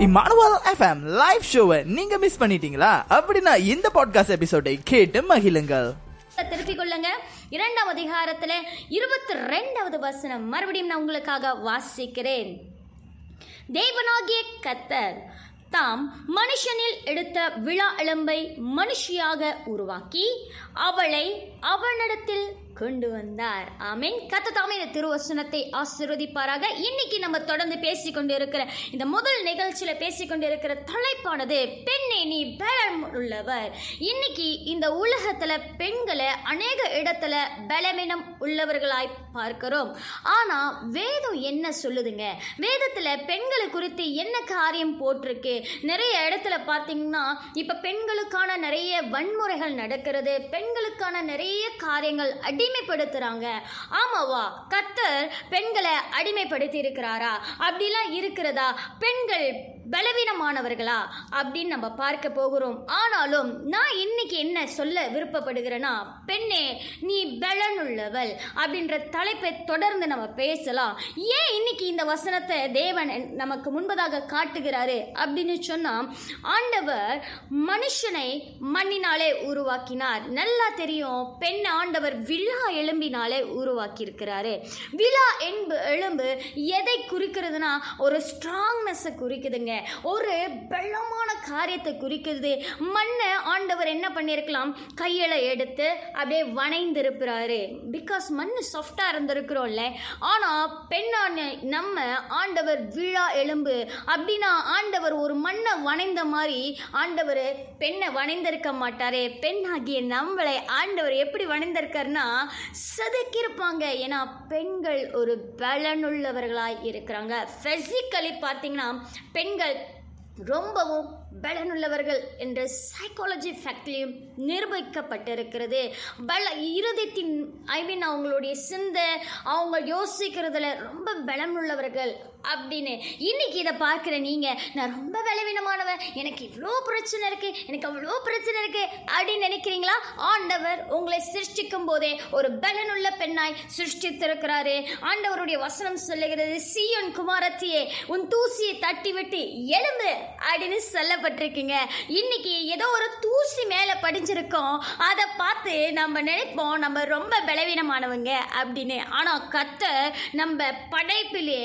Emmanuel FM live ஷோவை நீங்க miss பண்ணிட்டீங்களா? அப்படின்னா இந்த பாட்காஸ்ட் எபிசோடை கேட்டு மகிழுங்கள். திருப்பிக் கொள்ளுங்க. இரண்டாம் அதிகாரத்துல இருபத்தி ரெண்டாவது வசனம். மறுபடியும் நான் உங்களுக்காக வாசிக்கிறேன். தேவனாகிய கத்தர் தாம் மனுஷனில் எடுத்த விழா எலும்பை மனுஷியாக உருவாக்கி அவளை அவனிடத்தில் கொண்டு வந்தார். ஆமீன். கத்த தாமே இந்த திருவசனத்தை ஆசிர்வதிப்பாராக. இன்னைக்கு நம்ம தொடர்ந்து பேசிக்கொண்டு இருக்கிற இந்த முதல் நிகழ்ச்சியில பேசிக்கொண்டு இருக்கிற தலைப்பானது பெண்ணே நீ பலம் உள்ளவர் இன்னைக்கு இந்த உலகத்துல பெண்களை அநேக இடத்துல பலவீனம் உள்ளவர்களாய் பார்க்கிறோம். ஆனா வேதம் என்ன சொல்லுதுங்க? வேதத்துல பெண்களை குறித்து என்ன காரியம் போட்டிருக்கு? நிறைய இடத்துல பார்த்தீங்கன்னா இப்ப பெண்களுக்கான நிறைய வன்முறைகள் நடக்கிறது பெண்களுக்கான நிறைய காரியங்கள் அடிமைப்படுத்துறாங்க. ஆமாவா? கத்தர் பெண்களை அடிமைப்படுத்தி இருக்கிறாரா அப்படிலாம் இருக்கிறதா? பெண்கள் பலவீனமானவர்களா அப்படின்னு நம்ம பார்க்க போகிறோம். ஆனாலும் நான் இன்னைக்கு என்ன சொல்ல விருப்பப்படுகிறேன்னா பெண்ணே நீ பலனுள்ளவள் அப்படின்ற தலைப்பை தொடர்ந்து நம்ம பேசலாம். ஏன் இன்னைக்கு இந்த வசனத்தை தேவன் நமக்கு முன்பதாக காட்டுகிறாரு அப்படின்னு சொன்னா ஆண்டவர் மனுஷனை மண்ணினாலே உருவாக்கினார். நல்லா தெரியும் பெண் ஆண்டவர் விழா எலும்பினாலே உருவாக்கி இருக்கிறாரு விழா என்பு எலும்பு எதை குறிக்கிறதுனா ஒரு ஸ்ட்ராங்னஸை குறிக்குதுங்க. ஒரு பலமான காரியத்தை குறிக்கிறது. மண்ணை ஆண்டவர் என்ன பண்ணியிருக்கலாம்? கையில எடுத்து அப்படியே வணைந்திருக்கிறாரு. பிகாஸ் மண் சாஃப்டாக இருந்திருக்கிறோம்ல. ஆனால் பெண்ணான நம்ம ஆண்டவர் விழா எலும்பு. அப்படின்னா ஆண்டவர் ஒரு மண்ணை வணைந்த மாதிரி ஆண்டவர் பெண்ணை வணைந்திருக்க மாட்டாரே. பெண்ணாகிய நம்மளை ஆண்டவர் எப்படி வணைந்திருக்காருன்னா செதுக்கியிருப்பாங்க. ஏன்னா பெண்கள் ஒரு பலனுள்ளவர்களாக இருக்கிறாங்க. ஃபிசிக்கலி பார்த்தீங்கன்னா பெண்கள் ரொம்பவும் பலனுள்ளவர்கள் என்ற சைக்காலஜி ஃபேக்ட்லையும் நிரூபிக்கப்பட்டிருக்கிறது. பல இருதயத்தின் ஐ மீன் அவங்களுடைய சிந்தை அவங்க யோசிக்கிறதுல ரொம்ப பலமுள்ளவர்கள் அப்படின்னு. இன்னைக்கு இதை பார்க்குற நீங்கள் நான் ரொம்ப பலவீனமானவன். எனக்கு இவ்வளோ பிரச்சனை இருக்குது எனக்கு அவ்வளோ பிரச்சனை இருக்குது அப்படின்னு நினைக்கிறீங்களா? ஆண்டவர் உங்களை சிருஷ்டிக்கும் போதே ஒரு பலனுள்ள பெண்ணாய் சிருஷ்டித்திருக்கிறாரு. ஆண்டவருடைய வசனம் சொல்லுகிறது சீயன் குமாரத்தியே உன் தூசியை தட்டி விட்டு எலும்பு அப்படின்னு சொல்லப்பட்டிருக்குங்க. இன்னைக்கு ஏதோ ஒரு தூசி மேலே படிஞ்சிருக்கோம். அதை பார்த்து நம்ம நினைப்போம் நம்ம ரொம்ப பலவீனமானவங்க அப்படின்னு. ஆனால் கத்த நம்ம படைப்பிலே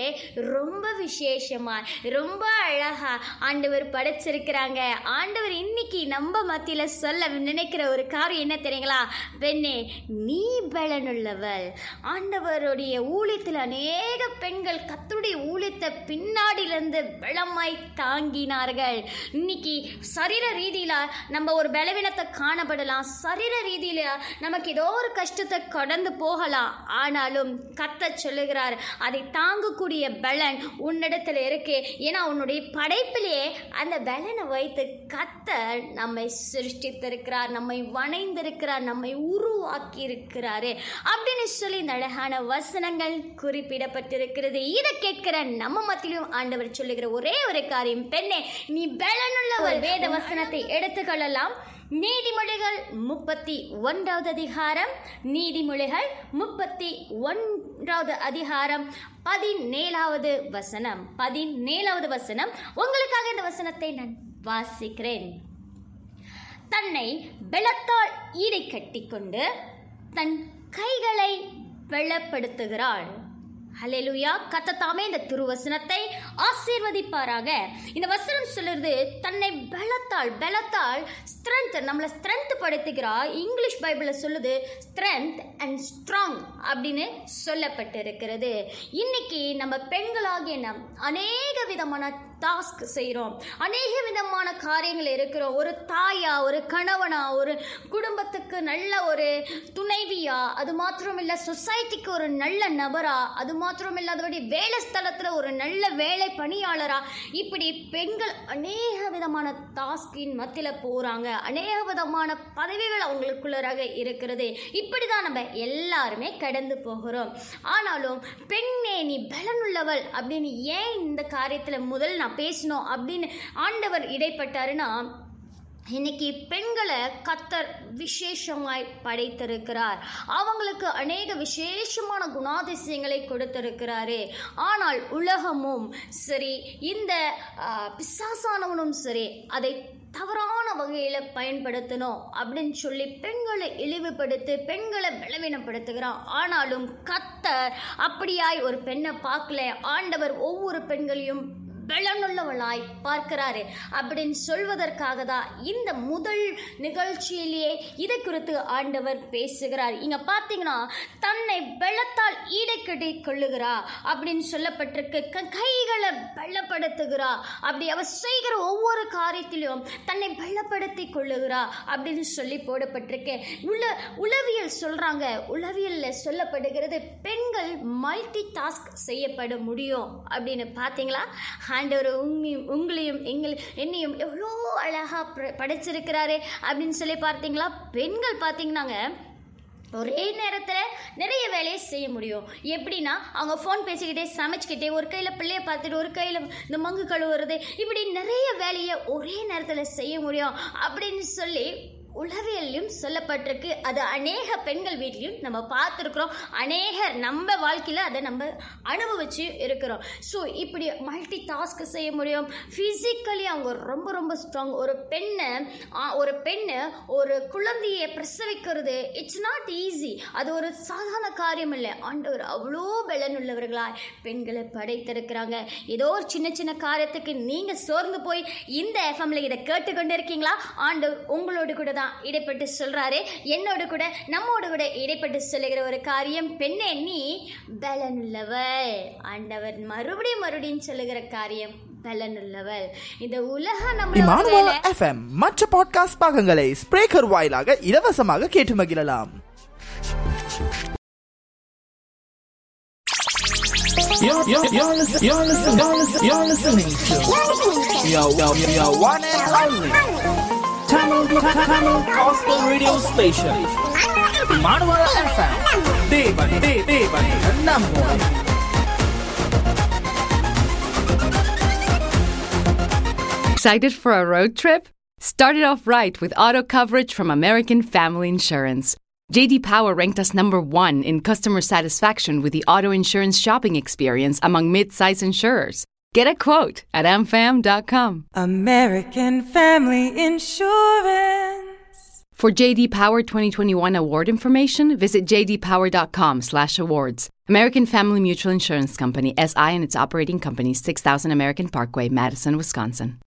ரொம்ப ரொம்ப விசேஷமா ரொம்ப அழகா ஆண்டவர் படைச்சிருக்கிறாங்க. ஆண்டவர் இன்னைக்கு நம்ம மத்தியில் சொல்ல நினைக்கிற ஒரு காரியம் என்ன தெரியுங்களா? பெண்ணே நீ பலனுள்ளவள். ஆண்டவருடைய ஊழியத்தில் அநேக பெண்கள் கத்தருடைய ஊழியத்தை பின்னாடியிலிருந்து பலமாய் தாங்கினார்கள். இன்னைக்கு சரீர ரீதியில் நம்ம ஒரு பலவீனத்தை காணப்படலாம். சரீர ரீதியில் நமக்கு ஏதோ ஒரு கஷ்டத்தை கடந்து போகலாம். ஆனாலும் கத்த சொல்லுகிறார் அதை தாங்கக்கூடிய பலன் உன்னிடத்துல இருக்கு. ஏன்னா உன்னுடைய படைப்பிலேயே அந்த பலனை வைத்து கத்த நம்மை சிருஷ்டித்திருக்கிறார் நம்மை வணைந்திருக்கிறார் நம்மை உருவாக்கி இருக்கிறாரு அப்படின்னு சொல்லி இந்த அழகான வசனங்கள் குறிப்பிடப்பட்டிருக்கிறது. இதை கேட்கிற நம்ம மத்தியிலும் ஆண்டவர் சொல்லுகிற ஒரே ஒரு காரியம் பெண்ணே நீ பலனுள்ளவள். வேத வசனத்தை எடுத்துக்கொள்ளலாம். நீதிமொழிகள் முப்பத்தி ஒன்றாவது அதிகாரம் நீதிமொழிகள் முப்பத்தி ஒன்றாவது அதிகாரம். பதினேழாவது வசனம் பதினேழாவது வசனம். உங்களுக்காக இந்த வசனத்தை நான் வாசிக்கிறேன். தன்னை பலத்தால் ஈடை கட்டிக்கொண்டு தன் கைகளை வெள்ளப்படுத்துகிறாள். ஹலெலுயா கத்தத்தாமே இந்த திருவசனத்தை ஆசீர்வதிப்பாராக. இந்த வசனம் சொல்லுறது தன்னை பலத்தால் பலத்தால் ஸ்ட்ரென்த் நம்மளை ஸ்ட்ரென்த் படுத்துகிறா இங்கிலீஷ் பைபிளில் சொல்லுது ஸ்ட்ரென்த் அண்ட் ஸ்ட்ராங் அப்படின்னு சொல்லப்பட்டிருக்கிறது. இன்னைக்கு நம்ம பெண்களாகிய நம் அநேக விதமான டாஸ்க் செய்கிறோம் அநேக விதமான காரியங்கள் இருக்கிறோம். ஒரு தாயா ஒரு கணவனா ஒரு குடும்பத்துக்கு நல்ல ஒரு துணைவியா அது மாத்திரம் இல்லை சொசைட்டிக்கு ஒரு நல்ல நபரா அது மாத்திரம் இல்லாதபடி வேலை ஸ்தலத்தில் ஒரு நல்ல வேலை பணியாளரா இப்படி பெண்கள் அநேக விதமான டாஸ்கின் மத்தியில் போகிறாங்க அநேக விதமான பதவிகள் அவங்களுக்குள்ளராக இருக்கிறது. இப்படி தான் நம்ம எல்லாருமே கடந்து போகிறோம். ஆனாலும் பெண்ணே நீ பலனுள்ளவள் அப்படின்னு ஏன் இந்த காரியத்தில் முதல் நான் பேசணும் அப்படின்னு ஆண்டவர் இடைப்பட்டாருன்னா இன்னைக்கு பெண்களை கத்தர் விசேஷமாய் படைத்திருக்கிறார். அவங்களுக்கு அநேக விசேஷமான குணாதிசயங்களை கொடுத்திருக்கிறாரு. ஆனால் உலகமும் சரி இந்த பிசாசானவனும் சரி அதை தவறான வகையில் பயன்படுத்தணும் அப்படின்னு சொல்லி பெண்களை இழிவுபடுத்தி பெண்களை பலவீனப்படுத்துகிறான். ஆனாலும் கத்தர் அப்படியாய் ஒரு பெண்ணை பார்க்கல. ஆண்டவர் ஒவ்வொரு பெண்களையும் பலனுள்ளவளாய் பார்க்கிறாரு. அப்படின்னு சொல்வதற்காக தான் இந்த முதல் நிகழ்ச்சியிலேயே இதை குறித்து ஆண்டவர் பேசுகிறார். இங்க பார்த்தீங்கன்னா தன்னை பலத்தால் ஈடுகட்டி கொள்ளுகிறா அப்படின்னு சொல்லப்பட்டிருக்கு. க- கைகளை பலப்படுத்துகிறா. அப்படி அவ செய்கிற ஒவ்வொரு காரியத்திலும் தன்னை பலப்படுத்தி கொள்ளுகிறா அப்படின்னு சொல்லி போடப்பட்டிருக்கு. உள்ள உளவியல் சொல்றாங்க. உளவியல்ல சொல்லப்படுகிறது பெண்கள் மல்டி டாஸ்க் செய்யப்பட முடியும் அப்படின்னு பார்த்தீங்களா? ஆண்டவர் உங்களையும் உங்களையும் எங்கள் என்னையும் எவ்வளோ அழகாக ப- படைச்சிருக்கிறாரு அப்படின்னு சொல்லி பார்த்தீங்களா? பெண்கள் பார்த்தீங்கன்னாங்க ஒரே நேரத்தில் நிறைய வேலையை செய்ய முடியும். எப்படின்னா அவங்க ஃபோன் பேசிக்கிட்டே சமைச்சிக்கிட்டே ஒரு கையில் பிள்ளைய பார்த்துட்டு ஒரு கையில் இந்த மங்கு கழுவுறது இப்படி நிறைய வேலையை ஒரே நேரத்தில் செய்ய முடியும் அப்படின்னு சொல்லி உளவியல்லையும் சொல்லப்பட்டிருக்கு. அது அநேக பெண்கள் வீட்லையும் நம்ம பார்த்துருக்குறோம். அநேகர் நம்ம வாழ்க்கையில் அதை நம்ம அனுபவிச்சு இருக்கிறோம். ஸோ இப்படி மல்டி டாஸ்க் செய்ய முடியும். ஃபிசிக்கலி அவங்க ரொம்ப ரொம்ப ஸ்ட்ராங் ஒரு பெண்ணை ஒரு பெண்ணு ஒரு குழந்தையை பிரசவிக்கிறது இட்ஸ் நாட் ஈஸி அது ஒரு சாதாரண காரியம் இல்லை. ஆண்டவர் அவ்வளோ பலனுள்ளவர்களாய் பெண்களை படைத்திருக்கிறாங்க. ஏதோ ஒரு சின்ன சின்ன காரியத்துக்கு நீங்கள் சோர்ந்து போய் இந்த எஃப்எம்ல இதை கேட்டுக்கொண்டு இருக்கீங்களா ஆண்டவர் உங்களோடு கூட தான் இடைப்பட்டு சொல்றாரு. என்னோடு கூட நம்மோடு கூட இடைப்பட்டு சொல்லுகிற ஒரு காரியம் பெண்ணே நீ பலனுள்ளவள். ஆண்டவர் மறுபடியும் மறுபடியும் சொல்லுகிற காரியம் பலனுள்ளவள். இந்த இமானுவல் வேலை. எஃப்எம் மற்ற பாட்காஸ்ட் பாகங்களை ஸ்பிரேக்கர் வாயிலாக இலவசமாக கேட்டு மகிழலாம் You're, you're, you're, listen, you're, listen, you're, listen, you're listening to your, your, your one and only. Gospel Radio Station. Devan, De- Devan, Nammo. Excited for a road trip? Start it off right with auto coverage from American Family Insurance. JD Power ranked us number 1 in customer satisfaction with the auto insurance shopping experience among mid-size insurers. Get a quote at amfam.com. American Family Insurance. For JD Power 2021 award information, visit jdpower.com/awards. American Family Mutual Insurance Company SI and its operating companies 6000 American Parkway, Madison, Wisconsin.